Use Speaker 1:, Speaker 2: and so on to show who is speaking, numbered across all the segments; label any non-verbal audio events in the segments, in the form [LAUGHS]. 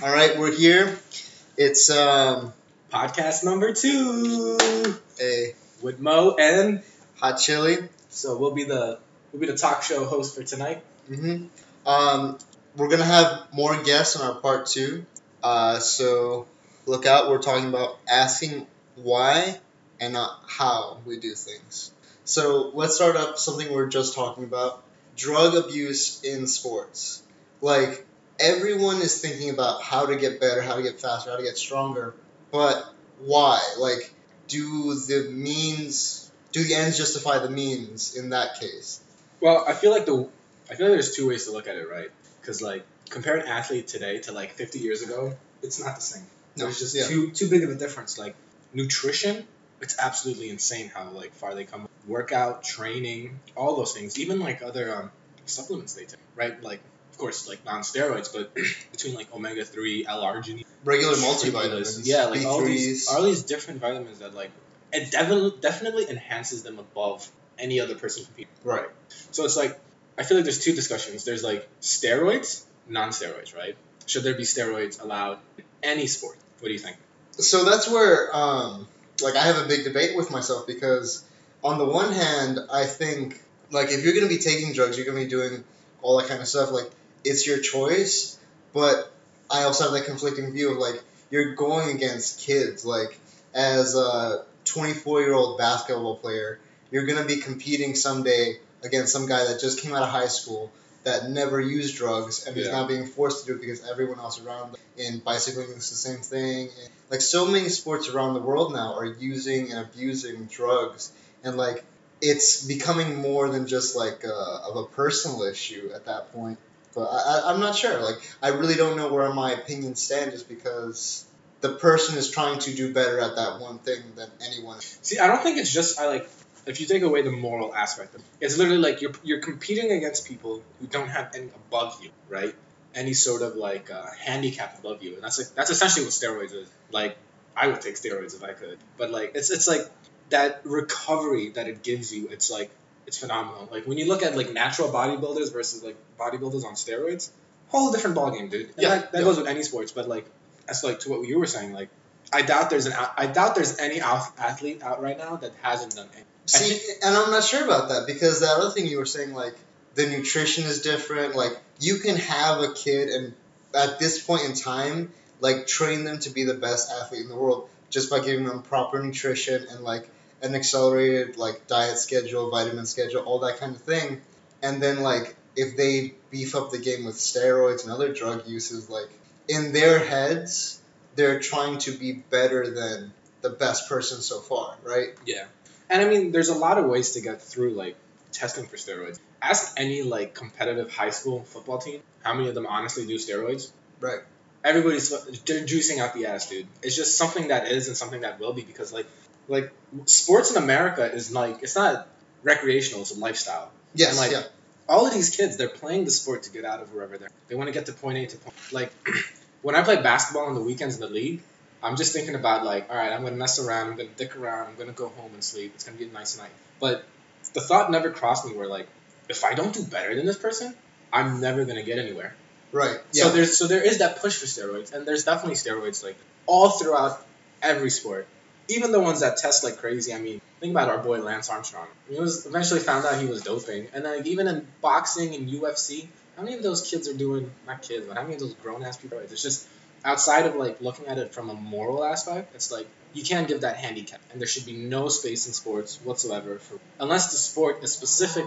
Speaker 1: All right, we're here. It's um
Speaker 2: Podcast number two
Speaker 1: a
Speaker 2: with Mo and
Speaker 1: hot chili.
Speaker 2: so we'll be the we'll be the talk show host for tonight.
Speaker 1: hmm Um, we're gonna have more guests on our part two. Uh, so look out. We're talking about asking why and not how we do things. So let's start up something we we're just talking about: drug abuse in sports. Like everyone is thinking about how to get better, how to get faster, how to get stronger, but why? Like, do the means, do the ends justify the means in that case?
Speaker 2: Well, I feel like the I feel like there's two ways to look at it, right? Because like compare an athlete today to like 50 years ago, it's not the same.
Speaker 1: No,
Speaker 2: There's just
Speaker 1: yeah.
Speaker 2: too too big of a difference. Like nutrition, it's absolutely insane how like far they come. Workout, training, all those things, even like other um, supplements they take, right? Like of course like non-steroids, but [CLEARS THROAT] between like omega three, L-arginine,
Speaker 1: Regular multivitamins,
Speaker 2: yeah, like all
Speaker 1: B3s.
Speaker 2: these all these different vitamins that like it definitely definitely enhances them above any other person competing.
Speaker 1: Right.
Speaker 2: So it's like I feel like there's two discussions. There's like steroids, non-steroids, right? Should there be steroids allowed in any sport? What do you think?
Speaker 1: So that's where, um, like, I have a big debate with myself because, on the one hand, I think, like, if you're going to be taking drugs, you're going to be doing all that kind of stuff. Like, it's your choice, but I also have that conflicting view of, like, you're going against kids. Like, as a 24 year old basketball player, you're going to be competing someday against some guy that just came out of high school that never used drugs and is
Speaker 2: Yeah.
Speaker 1: now being forced to do it because everyone else around them in bicycling is the same thing. And, like so many sports around the world now are using and abusing drugs, and like it's becoming more than just like uh, of a personal issue at that point. But I, I'm not sure. Like I really don't know where my opinions stand, just because the person is trying to do better at that one thing than anyone.
Speaker 2: See, I don't think it's just I like if you take away the moral aspect of it, it's literally like you're you're competing against people who don't have any above you, right? Any sort of like uh, handicap above you, and that's like that's essentially what steroids is. Like I would take steroids if I could, but like it's it's like that recovery that it gives you. It's like it's phenomenal. Like when you look at like natural bodybuilders versus like bodybuilders on steroids, whole different ballgame, dude. And
Speaker 1: Yeah,
Speaker 2: that, that
Speaker 1: yeah.
Speaker 2: goes with any sports, but like that's like to what you were saying, like. I doubt there's an I doubt there's any athlete out right now that hasn't done any.
Speaker 1: See, and I'm not sure about that because the other thing you were saying, like the nutrition is different. Like you can have a kid and at this point in time, like train them to be the best athlete in the world just by giving them proper nutrition and like an accelerated like diet schedule, vitamin schedule, all that kind of thing. And then like if they beef up the game with steroids and other drug uses, like in their heads, they're trying to be better than the best person so far, right?
Speaker 2: Yeah. And I mean, there's a lot of ways to get through like testing for steroids. Ask any like competitive high school football team how many of them honestly do steroids.
Speaker 1: Right.
Speaker 2: Everybody's they're juicing out the ass, dude. It's just something that is and something that will be because like like sports in America is like it's not recreational; it's a lifestyle.
Speaker 1: Yes,
Speaker 2: And, like,
Speaker 1: yeah.
Speaker 2: all of these kids, they're playing the sport to get out of wherever they're. They want to get to point A to point. Like, [CLEARS THROAT] when I play basketball on the weekends in the league, I'm just thinking about like, all right, I'm gonna mess around, I'm gonna dick around, I'm gonna go home and sleep. It's gonna be a nice night. But the thought never crossed me where like, if I don't do better than this person, I'm never gonna get anywhere.
Speaker 1: Right. Yeah.
Speaker 2: So there's so there is that push for steroids, and there's definitely steroids like all throughout every sport, even the ones that test like crazy. I mean, think about our boy Lance Armstrong. He was eventually found out he was doping, and then like, even in boxing and UFC, how many of those kids are doing not kids, but how many of those grown ass people? It's just outside of like looking at it from a moral aspect, it's like you can't give that handicap, and there should be no space in sports whatsoever for unless the sport is specific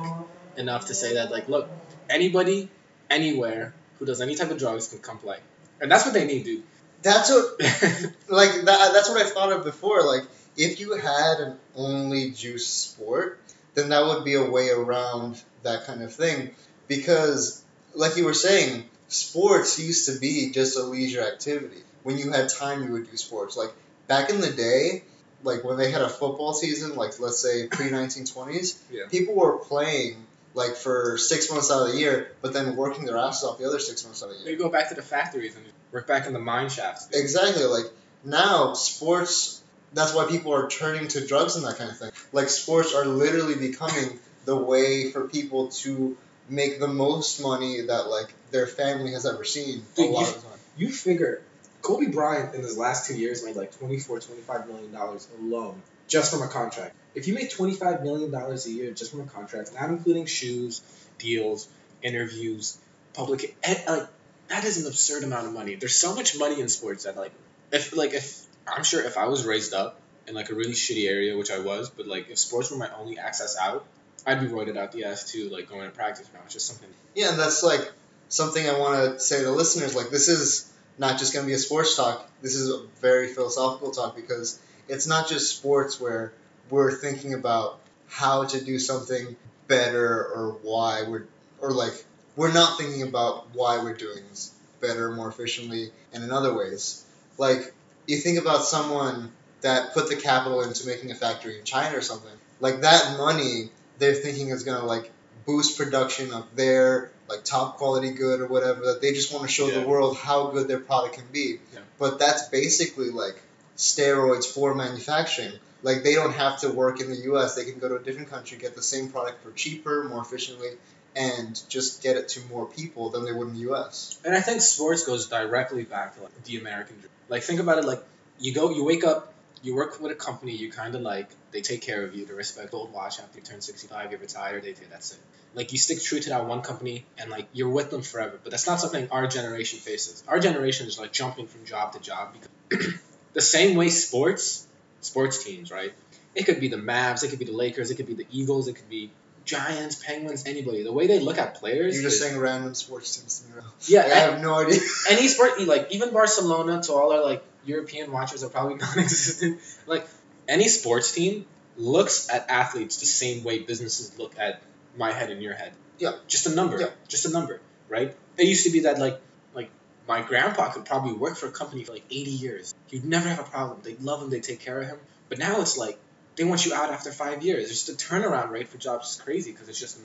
Speaker 2: enough to say that like look anybody anywhere who does any type of drugs can come play, and that's what they need, dude.
Speaker 1: That's what [LAUGHS] like that. That's what I thought of before. Like if you had an only juice sport, then that would be a way around that kind of thing. Because, like you were saying, sports used to be just a leisure activity. When you had time, you would do sports. Like back in the day, like when they had a football season, like let's say pre nineteen twenties,
Speaker 2: Yeah.
Speaker 1: people were playing like for six months out of the year, but then working their asses off the other six months out of the year.
Speaker 2: They go back to the factories and work back in the mine shafts. dude.
Speaker 1: Exactly. Like now, sports. That's why people are turning to drugs and that kind of thing. Like sports are literally becoming the way for people to make the most money that like their family has ever seen a lot
Speaker 2: you-
Speaker 1: of the time.
Speaker 2: You figure Kobe Bryant in his last two years made like 24, 25 million dollars alone just from a contract. If you make 25 million dollars a year just from a contract, not including shoes, deals, interviews, public, eh, like that is an absurd amount of money. There's so much money in sports that like if like if I'm sure if I was raised up in like a really shitty area, which I was, but like if sports were my only access out, I'd be roided out the ass too, like going to practice now. It's just something.
Speaker 1: Yeah, and that's like something I want to say to listeners. Like, this is not just going to be a sports talk. This is a very philosophical talk because it's not just sports where we're thinking about how to do something better or why we're or like we're not thinking about why we're doing this better, more efficiently, and in other ways. Like you think about someone that put the capital into making a factory in China or something. Like that money, they're thinking is gonna like boost production of their like top quality good or whatever. That they just want to show
Speaker 2: Yeah.
Speaker 1: the world how good their product can be.
Speaker 2: Yeah.
Speaker 1: But that's basically like steroids for manufacturing. Like they don't have to work in the U.S. They can go to a different country, get the same product for cheaper, more efficiently, and just get it to more people than they would in the U.S.
Speaker 2: And I think sports goes directly back to like the American dream. Like think about it like you go you wake up, you work with a company you kinda like, they take care of you, they respect old watch after you turn sixty five, you retire, they do that's it. Like you stick true to that one company and like you're with them forever. But that's not something our generation faces. Our generation is like jumping from job to job because [CLEARS THROAT] the same way sports sports teams, right? It could be the Mavs, it could be the Lakers, it could be the Eagles, it could be Giants, Penguins, anybody. The way they look at players
Speaker 1: You're just
Speaker 2: is-
Speaker 1: saying random sports teams to me. now.
Speaker 2: yeah,
Speaker 1: Like, I have no idea. [LAUGHS]
Speaker 2: any sport, like even Barcelona, to all our like European watchers are probably [LAUGHS] non-existent. Like any sports team looks at athletes the same way businesses look at my head and your head.
Speaker 1: Yeah.
Speaker 2: Just a number.
Speaker 1: Yeah.
Speaker 2: Just a number, right? It used to be that like like my grandpa could probably work for a company for like 80 years. He'd never have a problem. They'd love him. They'd take care of him. But now it's like they want you out after five years. Just the turnaround rate for jobs is crazy because it's just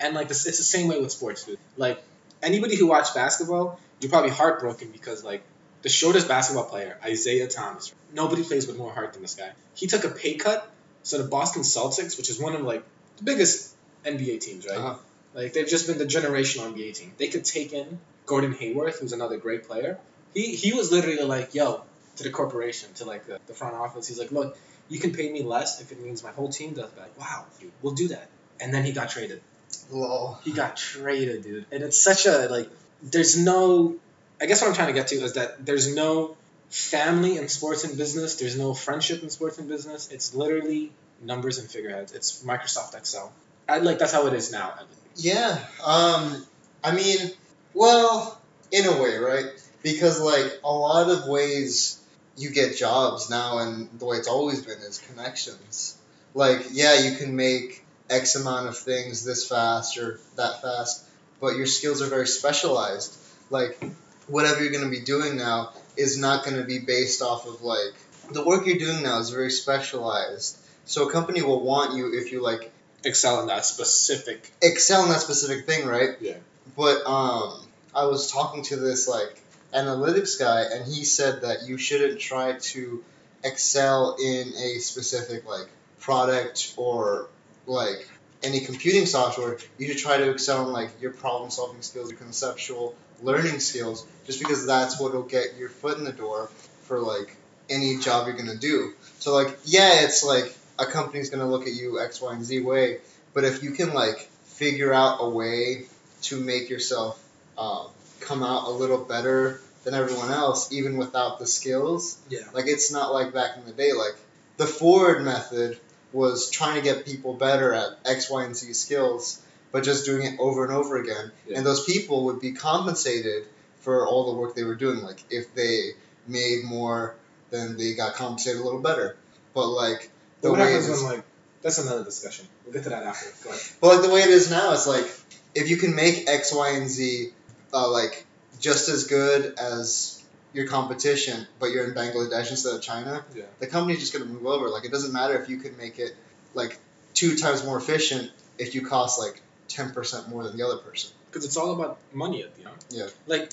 Speaker 2: and like this, it's the same way with sports, dude. Like anybody who watched basketball, you're probably heartbroken because like the shortest basketball player, Isaiah Thomas, nobody plays with more heart than this guy. He took a pay cut, so the Boston Celtics, which is one of like the biggest NBA teams, right?
Speaker 1: Uh-huh.
Speaker 2: Like they've just been the generational NBA team. They could take in Gordon Hayward, who's another great player. He he was literally like, yo, to the corporation, to like the, the front office. He's like, look, you can pay me less if it means my whole team does that. Wow, dude, we'll do that. And then he got traded.
Speaker 1: Lol.
Speaker 2: He got traded, dude. And it's such a like there's no I guess what I'm trying to get to is that there's no family in sports and business, there's no friendship in sports and business. It's literally numbers and figureheads. It's Microsoft Excel. I like that's how it is now.
Speaker 1: Yeah. Um. I mean, well, in a way, right? Because like a lot of ways you get jobs now, and the way it's always been is connections. Like, yeah, you can make X amount of things this fast or that fast, but your skills are very specialized. Like, whatever you're going to be doing now is not going to be based off of like the work you're doing now is very specialized. So a company will want you if you like
Speaker 2: Excel in that specific
Speaker 1: excel in that specific thing, right?
Speaker 2: Yeah.
Speaker 1: But um, I was talking to this like analytics guy, and he said that you shouldn't try to excel in a specific like product or like any computing software. You should try to excel in like your problem solving skills, your conceptual learning skills, just because that's what'll get your foot in the door for like any job you're gonna do. So like, yeah, it's like a company's gonna look at you X, Y, and Z way, but if you can like figure out a way to make yourself um, come out a little better than everyone else, even without the skills.
Speaker 2: Yeah.
Speaker 1: Like it's not like back in the day. Like the Ford method was trying to get people better at X, Y, and Z skills, but just doing it over and over again.
Speaker 2: Yeah.
Speaker 1: And those people would be compensated for all the work they were doing. Like if they made more, then they got compensated a little better. But like the
Speaker 2: what
Speaker 1: way
Speaker 2: happens
Speaker 1: is,
Speaker 2: when like that's another discussion. We'll get to that after. Go ahead.
Speaker 1: but like the way it is now, it's like if you can make X, Y, and Z uh, like just as good as your competition, but you're in Bangladesh instead of China,
Speaker 2: Yeah.
Speaker 1: the company's just gonna move over. Like it doesn't matter if you could make it like two times more efficient if you cost like ten percent more than the other person.
Speaker 2: Because it's all about money at the end.
Speaker 1: Yeah.
Speaker 2: Like,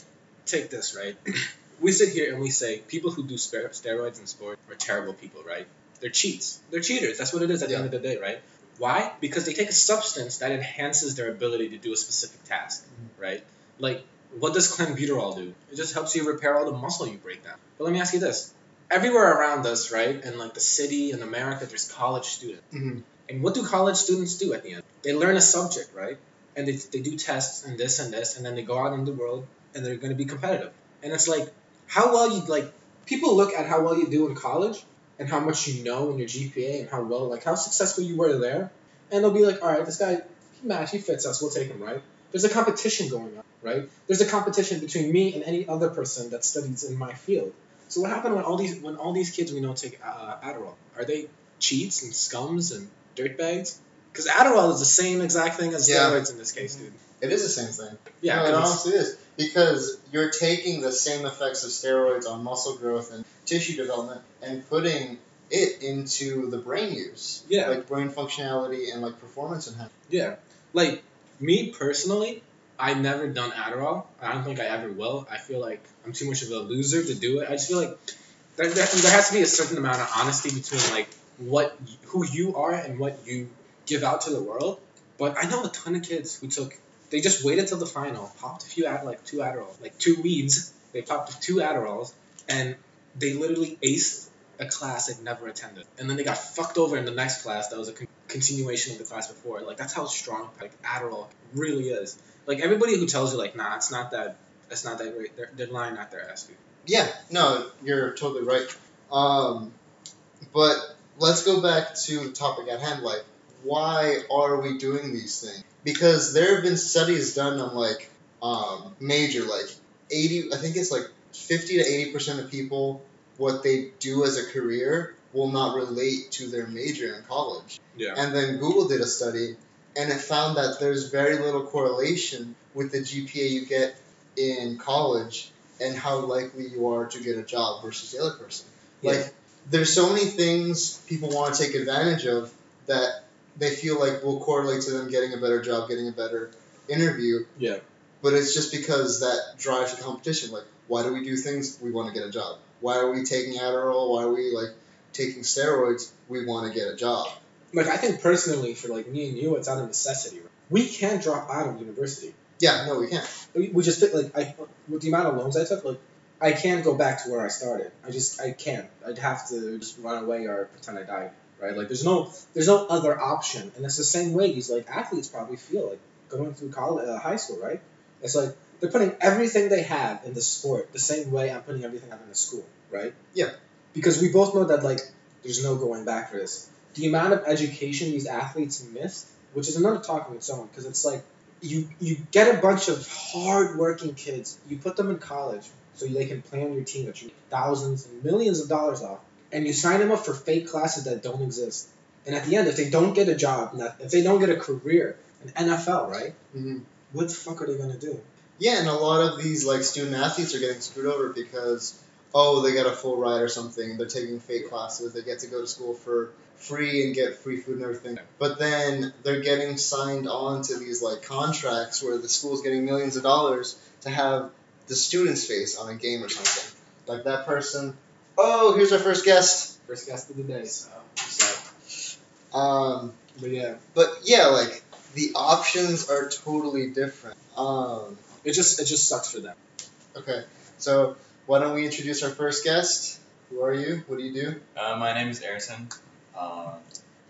Speaker 2: take this, right? [CLEARS THROAT] we sit here and we say people who do steroids in sport are terrible people, right? They're cheats. They're cheaters. That's what it is at
Speaker 1: Yeah.
Speaker 2: the end of the day, right? Why? Because they take a substance that enhances their ability to do a specific task, right? Like, what does clenbuterol do? It just helps you repair all the muscle you break down. But let me ask you this: everywhere around us, right, in like the city in America, there's college students.
Speaker 1: Mhm.
Speaker 2: And what do college students do at the end? They learn a subject, right? And they, they do tests and this and this, and then they go out in the world and they're going to be competitive. And it's like, how well you, like, people look at how well you do in college and how much you know in your GPA and how well, like, how successful you were there. And they'll be like, all right, this guy, he match, he fits us, we'll take him, right? There's a competition going on, right? There's a competition between me and any other person that studies in my field. So what happened when all these when all these kids we know take uh, Adderall? Are they cheats and scums and dirtbags? Because Adderall is the same exact thing as
Speaker 1: Yeah.
Speaker 2: steroids in this case, dude.
Speaker 1: It is the same thing.
Speaker 2: Yeah,
Speaker 1: no, it honestly is because you're taking the same effects of steroids on muscle growth and tissue development and putting it into the brain use,
Speaker 2: yeah,
Speaker 1: like brain functionality and like performance enhancement.
Speaker 2: yeah. Like me personally, I never done Adderall. I don't think I ever will. I feel like I'm too much of a loser to do it. I just feel like there, there, has to be a certain amount of honesty between like what who you are and what you give out to the world. But I know a ton of kids who took they just waited till the final, popped a few ad like two Adderall, like two weeds. They popped two Adderalls, and they literally aced a class they'd never attended. And then they got fucked over in the next class that was a con- continuation of the class before. Like that's how strong like Adderall really is. Like everybody who tells you like nah, it's not that, it's not that great. They're, they're lying out their ass, dude.
Speaker 1: Yeah, no, you're totally right. Um, but let's go back to the topic at hand. Like, why are we doing these things? Because there have been studies done on like um, major, like eighty. I think it's like fifty to eighty percent of people what they do as a career will not relate to their major in college.
Speaker 2: Yeah.
Speaker 1: And then Google did a study, and it found that there's very little correlation with the GPA you get in college and how likely you are to get a job versus the other person.
Speaker 2: Yeah.
Speaker 1: Like, there's so many things people want to take advantage of that they feel like will correlate to them getting a better job, getting a better interview.
Speaker 2: Yeah.
Speaker 1: But it's just because that drives the competition. Like, why do we do things? We want to get a job. Why are we taking Adderall? Why are we like taking steroids? We want to get a job.
Speaker 2: Like I think personally, for like me and you, it's out of necessity. Right? We can't drop out of university.
Speaker 1: Yeah, no, we can't.
Speaker 2: We, we just fit like I with the amount of loans I took, like I can't go back to where I started. I just I can't. I'd have to just run away or pretend I died. Right? Like there's no there's no other option, and it's the same way these like athletes probably feel like going through college, uh, high school, right? It's like they're putting everything they have in the sport the same way I'm putting everything I have in the school, right?
Speaker 1: Yeah.
Speaker 2: Because we both know that like there's no going back for this. The amount of education these athletes missed, which is another talk on its own, because it's like you you get a bunch of hard-working kids, you put them in college so they can play on your team that you make thousands and millions of dollars off, and you sign them up for fake classes that don't exist. And at the end, if they don't get a job, not- if they don't get a career in NFL, right?
Speaker 1: hmm
Speaker 2: What the fuck are they gonna do?
Speaker 1: Yeah, and a lot of these like student athletes are getting screwed over because oh they got a full ride or something. They're taking fake classes. They get to go to school for free and get free food and everything. But then they're getting signed on to these like contracts where the school's getting millions of dollars to have the student's face on a game or something. Like that person. Oh, here's our first guest.
Speaker 2: First guest of the day.
Speaker 3: So,
Speaker 2: So,
Speaker 1: Um,
Speaker 2: but yeah,
Speaker 1: but yeah, like the options are totally different. Um,
Speaker 2: it just it just sucks for them.
Speaker 1: Okay, so why don't we introduce our first guest? Who are you? What do you do?
Speaker 3: uh, my name is Ayrton. Uh,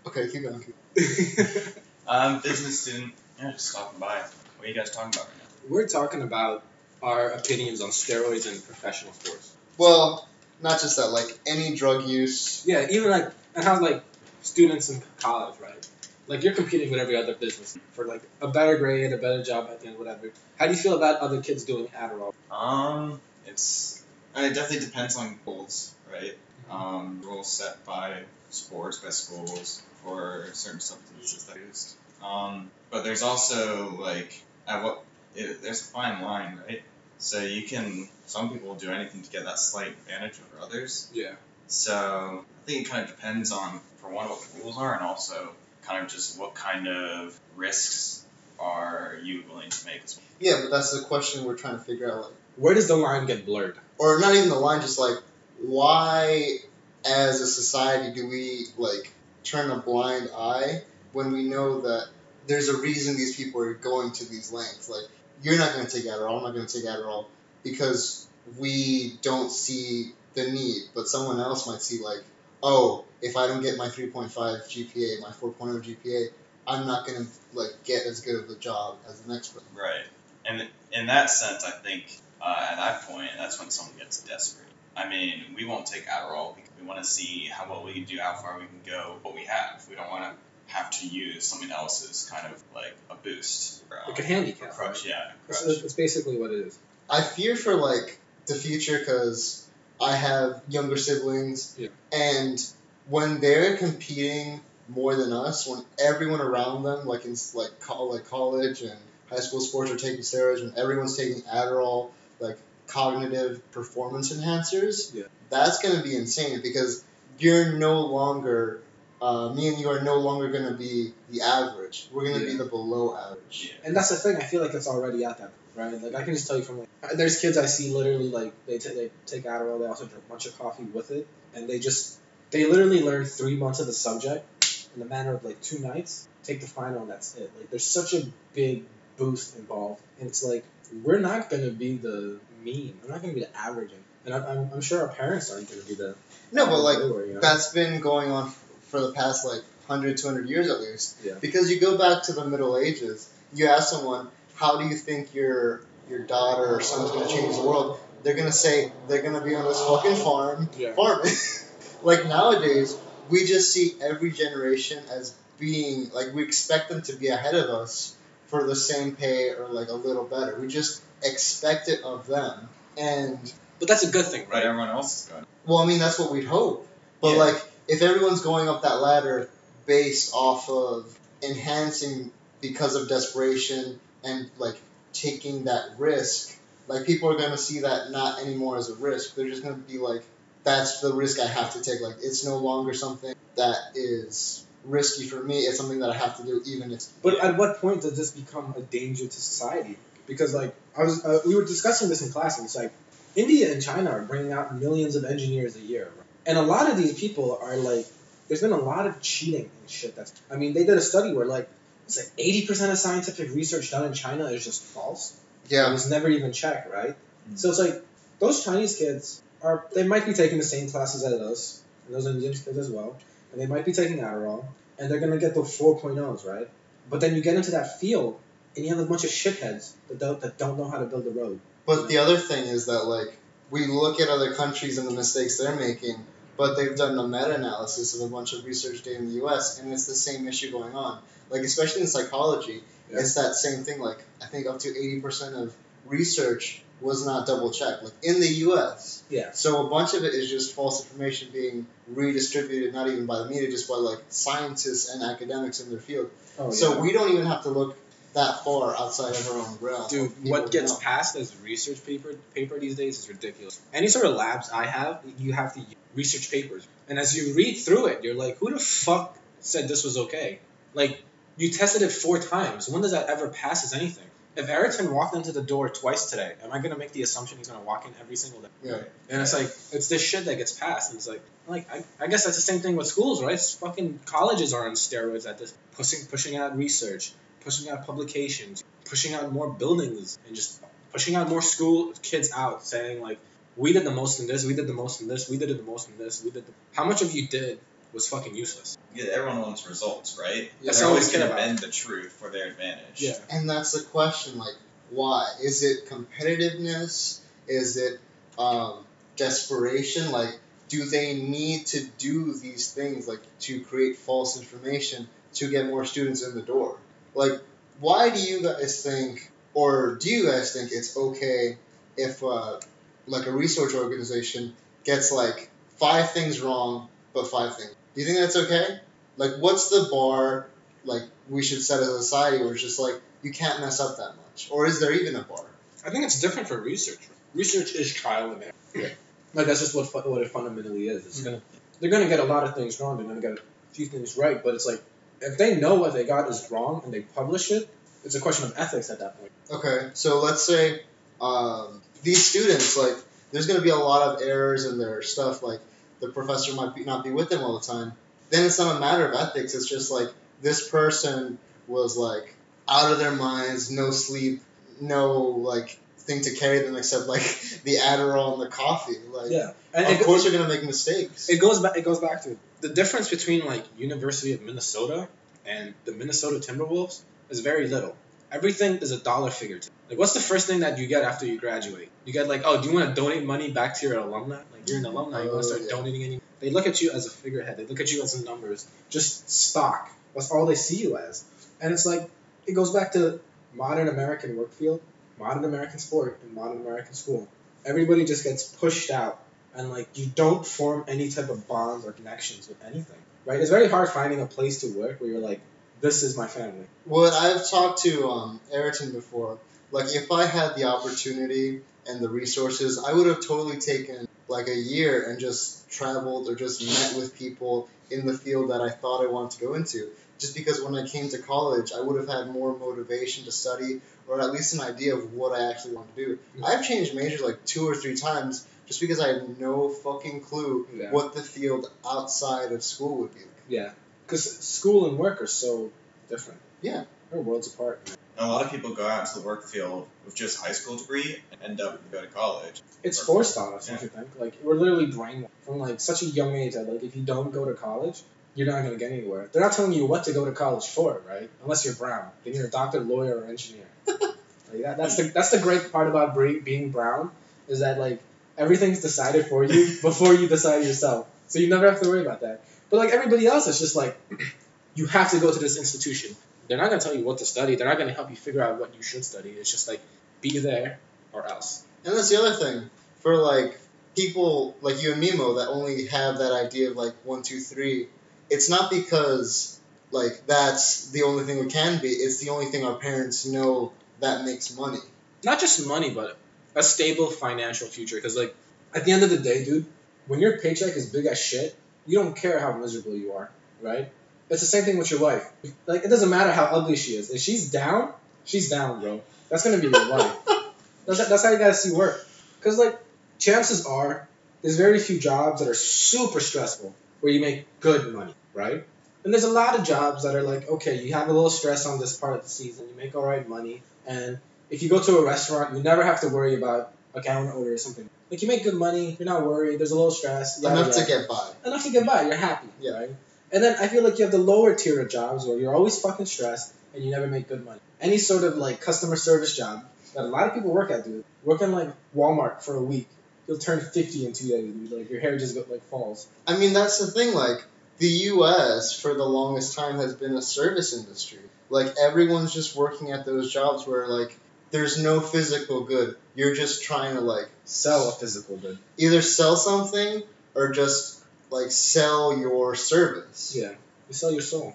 Speaker 1: Okay, keep going. [LAUGHS]
Speaker 3: I'm a business student. Yeah, just stopping by. What are you guys talking about right now?
Speaker 2: We're talking about our opinions on steroids in professional sports.
Speaker 1: Well, not just that, like any drug use.
Speaker 2: Yeah, even like and how like students in college, right? Like you're competing with every other business for like a better grade, a better job at the end, whatever. How do you feel about other kids doing Adderall?
Speaker 3: Um, it's I mean, it definitely depends on goals, right? Um, rules set by sports, by schools for certain substances that are used. Um, but there's also like at what it, there's a fine line, right? So you can some people will do anything to get that slight advantage over others.
Speaker 2: Yeah.
Speaker 3: So I think it kind of depends on, for one, what the rules are, and also kind of just what kind of risks are you willing to make as well.
Speaker 1: Yeah, but that's the question we're trying to figure out. Like,
Speaker 2: Where does the line get blurred?
Speaker 1: or not even the line, just like why, as a society, do we like turn a blind eye when we know that there's a reason these people are going to these lengths. Like you're not going to take Adderall, I'm not going to take Adderall because we don't see the need, but someone else might see like, oh, if I don't get my 3.5 GPA, my 4.0 GPA, I'm not going to like get as good of a job as the next person.
Speaker 3: Right. And in that sense, I think uh, at that point, that's when someone gets desperate. I mean, we won't take Adderall because we want to see how well we can do, how far we can go, what we have. We don't want to have to use someone else's kind of like a boost. Or, um,
Speaker 2: Like a handicap,
Speaker 3: or crush, yeah,
Speaker 2: It's,
Speaker 3: crush.
Speaker 2: it's basically what it is.
Speaker 1: I fear for like the future because I have younger siblings,
Speaker 2: Yeah.
Speaker 1: and when they're competing more than us, when everyone around them, like in like col- like college and high school sports, are taking steroids, when everyone's taking Adderall, like cognitive performance enhancers,
Speaker 2: Yeah.
Speaker 1: that's gonna be insane because you're no longer. Uh, me and you are no longer going to be the average. We're going to be the below average.
Speaker 3: Yeah.
Speaker 2: And that's the thing. I feel like it's already at that, right? Like I can just tell you from like, there's kids I see literally like they t- they take Adderall, they also drink a bunch of coffee with it, and they just they literally learn three months of the subject in a matter of like two nights, take the final, and that's it. Like there's such a big boost involved, and it's like we're not gonna be the mean, we're not gonna be the average, and I'm, I'm, I'm sure our parents aren't gonna be the
Speaker 1: No, but like
Speaker 2: were, you know?
Speaker 1: that's been going on for the past like 100 200 years at least.
Speaker 2: Yeah.
Speaker 1: because you go back to the middle ages you ask someone how do you think your your daughter or son's going to change the world? They're going to say they're going to be on this fucking farm.
Speaker 2: Yeah.
Speaker 1: farming [LAUGHS] like nowadays we just see every generation as being like we expect them to be ahead of us for the same pay or like a little better we just expect it of them and
Speaker 2: But that's a good thing,
Speaker 3: But everyone else is going.
Speaker 1: well, I mean, that's what we'd hope. But
Speaker 3: Yeah.
Speaker 1: like, if everyone's going up that ladder based off of enhancing because of desperation and like taking that risk, like people are gonna see that not anymore as a risk. They're just gonna be like, that's the risk I have to take. Like, it's no longer something that is risky for me. It's something that I have to do, even if.
Speaker 2: But at what point does this become a danger to society? Because like I was, uh, we were discussing this in class, and it's like India and China are bringing out millions of engineers a year, right? and a lot of these people are like, there's been a lot of cheating and shit. That's, I mean, they did a study where like it's like eighty percent of scientific research done in China is just false.
Speaker 1: Yeah, it
Speaker 2: was never even checked, right?
Speaker 3: Mm.
Speaker 2: So it's like those Chinese kids are they might be taking the same classes as us, and those Indian kids as well, and they might be taking Adderall, and they're gonna get the 4.0s, right? But then you get into that field, and you have a bunch of shitheads that don't, that don't know how to build a road.
Speaker 1: But the other thing is that like we look at other countries and the mistakes they're making, but they've done a meta-analysis of a bunch of research data in the U.S. and it's the same issue going on. Like especially in psychology,
Speaker 2: Yeah.
Speaker 1: it's that same thing. Like I think up to eighty percent of research was not double checked. Like in the U.S.
Speaker 2: Yeah.
Speaker 1: So a bunch of it is just false information being redistributed, not even by the media, just by like scientists and academics in their field.
Speaker 2: Oh,
Speaker 1: So we don't even have to look that far outside of our own realm.
Speaker 2: Dude, what gets
Speaker 1: know.
Speaker 2: passed as research paper paper these days is ridiculous. Any sort of labs I have, you have to research papers, and as you read through it, you're like, who the fuck said this was okay? Like, you tested it four times. When does that ever pass as anything? If Erickson walked into the door twice today, am I gonna make the assumption he's gonna walk in every single day?
Speaker 1: Yeah.
Speaker 2: And it's like it's this shit that gets passed, and it's like like I, I guess that's the same thing with schools, right? It's fucking colleges are on steroids at this pushing pushing out research, pushing out publications, pushing out more buildings, and just pushing out more school kids out, saying like we did the most in this, we did the most in this, we did the most in this, we did. The... How much of you did was fucking useless.
Speaker 3: Yeah, everyone wants results, right?
Speaker 1: That's
Speaker 3: They're always going to bend the truth for their advantage.
Speaker 2: Yeah.
Speaker 1: And that's the question, like, why? Is it competitiveness? Is it um, desperation? Like, do they need to do these things, like, to create false information to get more students in the door? Like, why do you guys think, or do you guys think it's okay if, uh, like, a research organization gets, like, five things wrong, but five things? Do you think that's okay? Like, what's the bar, like, we should set as a society where it's just like, you can't mess up that much? Or is there even a bar?
Speaker 2: I think it's different for research. Research is trial and error.
Speaker 1: Yeah.
Speaker 2: Like that's just what fu- what it fundamentally is. It's gonna they're gonna get a lot of things wrong. They're gonna get a few things right. But it's like if they know what they got is wrong and they publish it, it's a question of ethics at that point.
Speaker 1: Okay, so let's say um, these students, like, there's going to be a lot of errors in their stuff. Like, the professor might be, not be with them all the time. Then it's not a matter of ethics. It's just like, this person was like out of their minds, no sleep, no like thing to carry them except like [LAUGHS] the Adderall and the coffee. Like,
Speaker 2: Yeah, and
Speaker 1: of
Speaker 2: it,
Speaker 1: course
Speaker 2: it,
Speaker 1: you're gonna make mistakes.
Speaker 2: it goes back. It goes back to the difference between like University of Minnesota and the Minnesota Timberwolves is very little. Everything is a dollar figure. To like, what's the first thing that you get after you graduate? You get like, oh, do you want to donate money back to your alumni? Like, you're an alumni, you want
Speaker 1: Oh,
Speaker 2: to start
Speaker 1: yeah.
Speaker 2: donating any? They look at you as a figurehead. They look at you as numbers, just stock. That's all they see you as. And it's like it goes back to modern American work field, modern American sport, and modern American school. Everybody just gets pushed out, and like you don't form any type of bonds or connections with anything. Right? It's very hard finding a place to work where you're like, this is my family.
Speaker 1: What I've talked to um, Ayrton before, like if I had the opportunity and the resources, I would have totally taken like a year and just traveled or just met with people in the field that I thought I wanted to go into. Just because when I came to college, I would have had more motivation to study or at least an idea of what I actually want to do. Mm. I've changed majors like two or three times just because I had no fucking clue
Speaker 2: Yeah.
Speaker 1: what the field outside of school would be.
Speaker 2: Yeah. Because school and work are so different.
Speaker 1: Yeah.
Speaker 2: They're worlds apart.
Speaker 3: And a lot of people go out into the work field with just high school degree and end up going to college.
Speaker 2: It's forced on us, don't you think? Like we're literally brainwashed from like such a young age that like if you don't go to college, you're not gonna get anywhere. They're not telling you what to go to college for, right? Unless you're brown, then you're a doctor, lawyer, or engineer. [LAUGHS] like that, that's the that's the great part about bre- being brown is that like everything's decided for you [LAUGHS] before you decide yourself, so you never have to worry about that. But like everybody else, it's just like [CLEARS THROAT] you have to go to this institution. They're not gonna tell you what to study. They're not gonna help you figure out what you should study. It's just like be there or else.
Speaker 1: And that's the other thing for like people like you and Mimo that only have that idea of like one, two, three. It's not because like that's the only thing we can be. It's the only thing our parents know that makes money.
Speaker 2: not just money, but a stable financial future. Because like at the end of the day, dude, when your paycheck is big as shit, you don't care how miserable you are, right? It's the same thing with your wife. Like it doesn't matter how ugly she is. If she's down, she's down, bro. That's gonna be your wife. [LAUGHS] That's, that's how you gotta see work. Because like chances are, there's very few jobs that are super stressful where you make good money, right? And there's a lot of jobs that are like, okay, you have a little stress on this part of the season, you make all right money, and if you go to a restaurant, you never have to worry about, okay, I want to order something. Like you make good money, you're not worried, there's a little stress,
Speaker 1: Enough
Speaker 2: yada.
Speaker 1: to get by.
Speaker 2: enough to get by, you're happy,
Speaker 1: Yeah.
Speaker 2: right? And then I feel like you have the lower tier of jobs where you're always fucking stressed and you never make good money. Any sort of like customer service job that a lot of people work at, dude. Working like Walmart for a week, you'll turn 50 in two days, dude. Like your hair just go, like falls.
Speaker 1: I mean, that's the thing. Like the U.S. for the longest time has been a service industry. Like everyone's just working at those jobs where like there's no physical good. You're just trying to like
Speaker 2: Sell a physical good.
Speaker 1: either sell something or just like sell your service.
Speaker 2: Yeah, you sell your soul.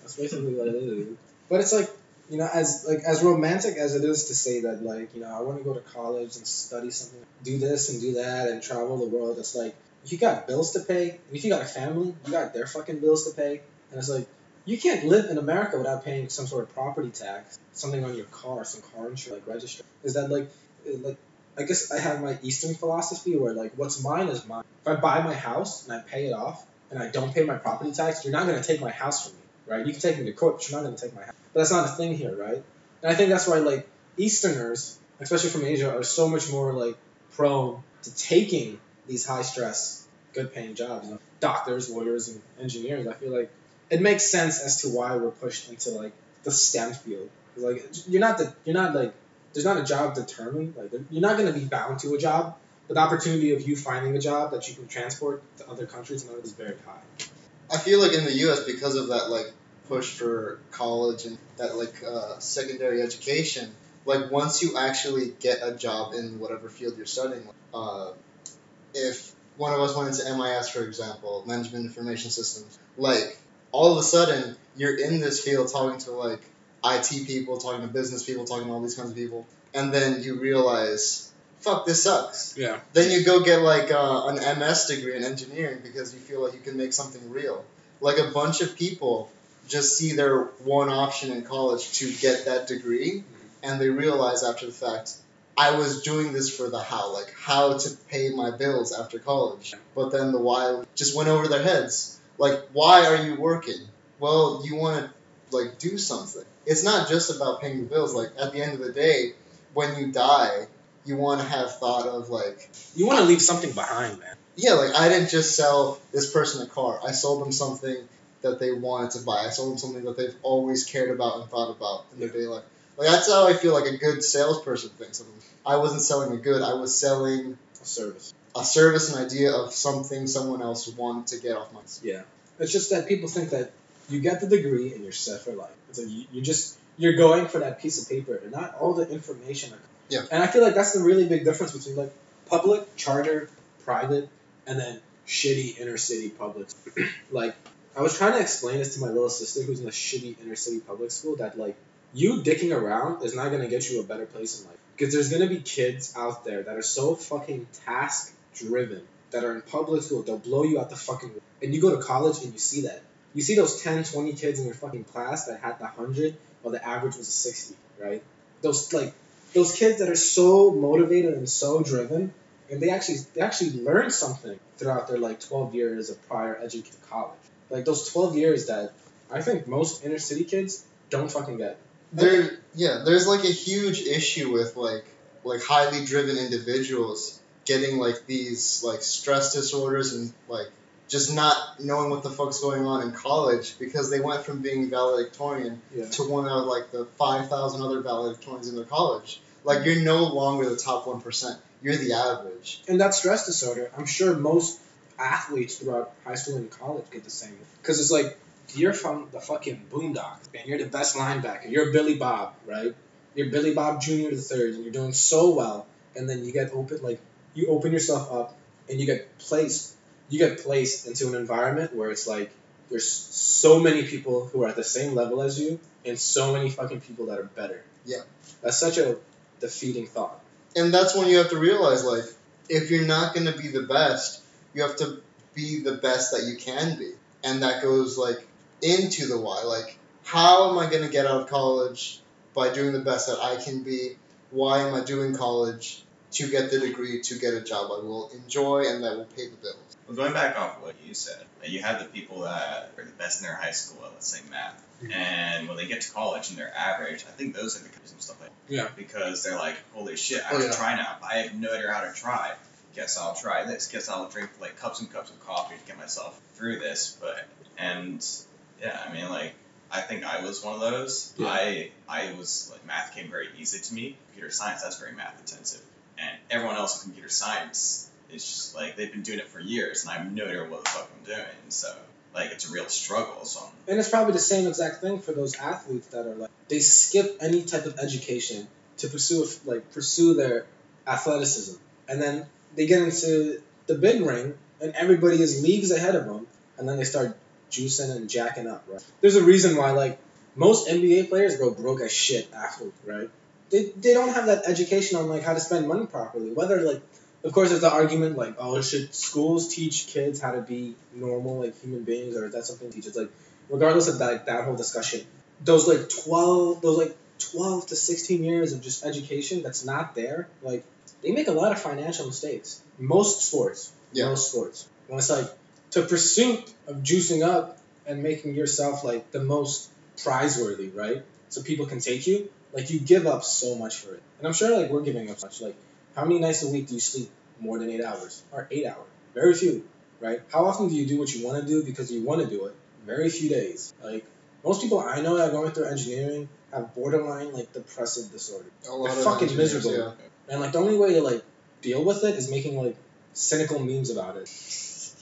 Speaker 2: That's basically what it is. But it's like you know, as like as romantic as it is to say that like you know I want to go to college and study something, do this and do that and travel the world. It's like if you got bills to pay, and if you got a family, you got their fucking bills to pay, and it's like you can't live in America without paying some sort of property tax, something on your car, some car insurance, like register. Is that like like I guess I have my Eastern philosophy where like what's mine is mine. If I buy my house and I pay it off and I don't pay my property tax, you're not gonna take my house from me, right? You can take me to court, but you're not gonna take my house. But that's not a thing here, right? And I think that's why like Easterners, especially from Asia, are so much more like prone to taking these high stress, good paying jobs. You know, doctors, lawyers, and engineers. I feel like it makes sense as to why we're pushed into like the STEM field. like you're not the you're not like there's not a job determined. Like you're not gonna be bound to a job. But the opportunity of you finding a job that you can transport to other countries and is very high.
Speaker 1: I feel like in the U.S. because of that like push for college and that like uh, secondary education, like once you actually get a job in whatever field you're studying, uh, if one of us went into MIS for example, management information systems, like all of a sudden you're in this field talking to like IT people, talking to business people, talking to all these kinds of people, and then you realize, fuck, this sucks.
Speaker 2: Yeah.
Speaker 1: Then you go get like uh, an MS degree in engineering because you feel like you can make something real. Like a bunch of people just see their one option in college to get that degree, and they realize after the fact, I was doing this for the how, like how to pay my bills after college. But then the why just went over their heads. Like, why are you working? well, you want to like do something. It's not just about paying the bills. Like at the end of the day, when you die, you want to have thought of like,
Speaker 2: You want to leave something behind, man.
Speaker 1: yeah, like I didn't just sell this person a car. I sold them something that they wanted to buy. I sold them something that they've always cared about and thought about in their daily life. Like that's how I feel like a good salesperson thinks of them. I wasn't selling a good. I was selling
Speaker 2: A service.
Speaker 1: a service, an idea of something someone else wanted to get off my.
Speaker 2: Yeah. It's just that people think that you get the degree and you're set for life. It's like you, you just you're going for that piece of paper and not all the information.
Speaker 1: Yeah.
Speaker 2: And I feel like that's the really big difference between like public, charter, private, and then shitty inner city public. [CLEARS THROAT] like I was trying to explain this to my little sister who's in a shitty inner city public school that like you dicking around is not gonna get you a better place in life. Because there's gonna be kids out there that are so fucking task driven that are in public school, they'll blow you out the fucking and you go to college and you see that. You see those 10, 20 kids in your fucking class that had the 100 while the average was a 60, right? Those like those kids that are so motivated and so driven and they actually they actually learn something throughout their like 12 years of prior education college. Like those 12 years that I think most inner city kids don't fucking get.
Speaker 1: There, yeah, there's like a huge issue with like like highly driven individuals getting like these like stress disorders and like just not knowing what the fuck's going on in college because they went from being valedictorian
Speaker 2: Yeah.
Speaker 1: to one of like the five thousand other valedictorians in their college. Like you're no longer the top one percent. You're the average.
Speaker 2: And that stress disorder, I'm sure most athletes throughout high school and college get the same. Because it's like, you're from the fucking boondocks, and you're the best linebacker. You're Billy Bob, right? You're Billy Bob Jr. the third, and you're doing so well. And then you get open, like, you open yourself up, and you get placed, you get placed into an environment where it's like, there's so many people who are at the same level as you, and so many fucking people that are better.
Speaker 1: Yeah.
Speaker 2: That's such a defeating thought.
Speaker 1: And that's when you have to realize like if you're not gonna be the best, you have to be the best that you can be. And that goes like into the why. Like how am I gonna get out of college by doing the best that I can be? Why am I doing college? To get the degree, to get a job I will enjoy and that will pay the bills.
Speaker 3: Well, going back off what you said, you have the people that are the best in their high school at, let's say, math.
Speaker 2: Mhm.
Speaker 3: And when they get to college and they're average, I think those are the kids and stuff like that.
Speaker 2: Yeah.
Speaker 3: Because they're like, holy shit, I
Speaker 1: Oh,
Speaker 3: have
Speaker 1: yeah.
Speaker 3: to try now. I have no idea how to try. Guess I'll try this. Guess I'll drink like cups and cups of coffee to get myself through this. But and yeah, I mean like I think I was one of those.
Speaker 2: Yeah.
Speaker 3: I I was like math came very easy to me. Computer science that's very math intensive, and everyone else in computer science is just like they've been doing it for years, and I have no idea what the fuck I'm doing. So like it's a real struggle. So
Speaker 2: And it's probably the same exact thing for those athletes that are like they skip any type of education to pursue like pursue their athleticism, and then they get into the big ring, and everybody is leagues ahead of them, and then they start juicing and jacking up. Right? There's a reason why like most NBA players go broke as shit after, right? They, they don't have that education on like how to spend money properly. Whether like of course there's the argument like oh should schools teach kids how to be normal like human beings or is that something teachers like regardless of that like, that whole discussion those like 12 those like 12 to 16 years of just education that's not there like they make a lot of financial mistakes. Most sports.
Speaker 1: Yeah.
Speaker 2: most sports. When it's like to pursuit of juicing up and making yourself like the most prizeworthy right? So people can take you. Like you give up so much for it. And i'm sure like we're giving up so much. Like how many nights a week do you sleep more than eight hours or eight hours very few right how often do you do what you want to do because you want to do it very few days like most people i know that are going through engineering have borderline like depressive disorder
Speaker 1: A lot
Speaker 2: They're
Speaker 1: of
Speaker 2: fucking miserable.
Speaker 1: Yeah.
Speaker 2: and like the only way to like deal with it is making like cynical memes about it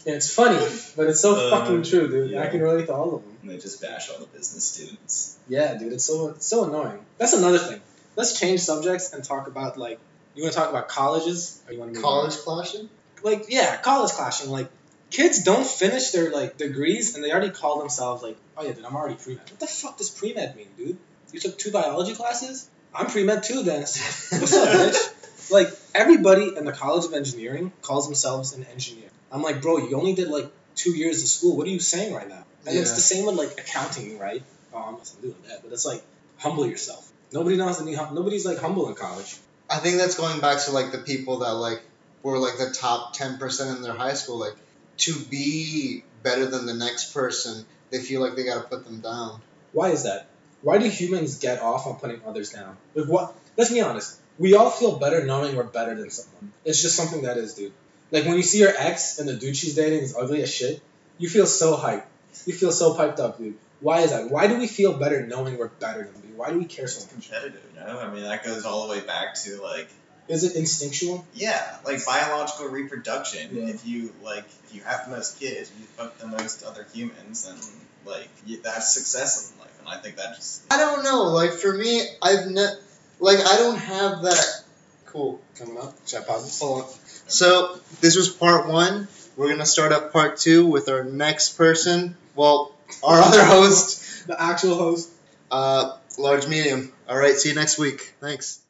Speaker 2: and it's funny but it's so
Speaker 3: Uh,
Speaker 2: fucking true dude i can relate to all of them
Speaker 3: and they just bash all the business students.
Speaker 2: yeah, dude, it's so it's so annoying. That's another thing. Let's change subjects and talk about like you want to talk about colleges or you want to
Speaker 1: College clashing?
Speaker 2: like yeah, college clashing. Like kids don't finish their like degrees and they already call themselves like oh yeah, dude, I'm already pre med. What the fuck does pre med mean, dude? You took two biology classes. I'm pre med too, Dennis. [LAUGHS] What's up, bitch? Like everybody in the College of Engineering calls themselves an engineer. I'm like, bro, you only did like two years of school. What are you saying right now? And it's the same with like accounting, right? Oh, I'm not doing that, but it's like humble yourself. Nobody knows hum- nobody's like humble in college.
Speaker 1: I think that's going back to like the people that like were like the top ten percent in their high school. Like to be better than the next person, they feel like they gotta put them down.
Speaker 2: Why is that? Why do humans get off on putting others down? Like what? Let's be honest. We all feel better knowing we're better than someone. It's just something that is, dude. Like when you see your ex and the dude she's dating is ugly as shit, you feel so hyped. You feel so piped up, dude. Why is that? Why do we feel better knowing we're better than them? Dude? Why do we care so much?
Speaker 3: competitive, you know? I mean, that goes all the way back to like,
Speaker 2: Is it instinctual?
Speaker 3: yeah, like biological reproduction.
Speaker 2: Yeah.
Speaker 3: If you like, if you have the most kids, you fuck the most other humans, and like you, that's success in life. And I think that just
Speaker 1: I don't know. Like for me, I've ne- like I don't have that. Cool.
Speaker 2: Coming up. Should I pause this?
Speaker 1: Hold on. So this was part one. We're gonna start up part two with our next person. Well, [LAUGHS] our other host,
Speaker 2: The actual host.
Speaker 1: uh, large medium. All right. See you next week. Thanks.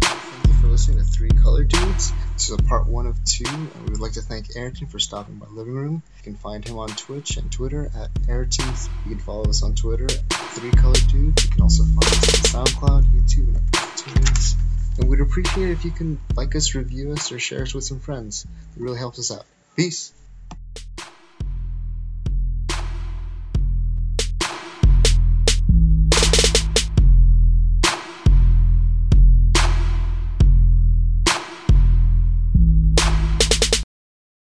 Speaker 1: Thank you for listening to Three Color Dudes. This is a part one of two, and we would like to thank Ayrton for stopping by Living Room. You can find him on Twitch and Twitter at Airtooth. You can follow us on Twitter at Three Color Dudes. You can also find us on SoundCloud, YouTube, and iTunes. And we'd appreciate it if you can like us, review us, or share us with some friends. It really helps us out. Peace.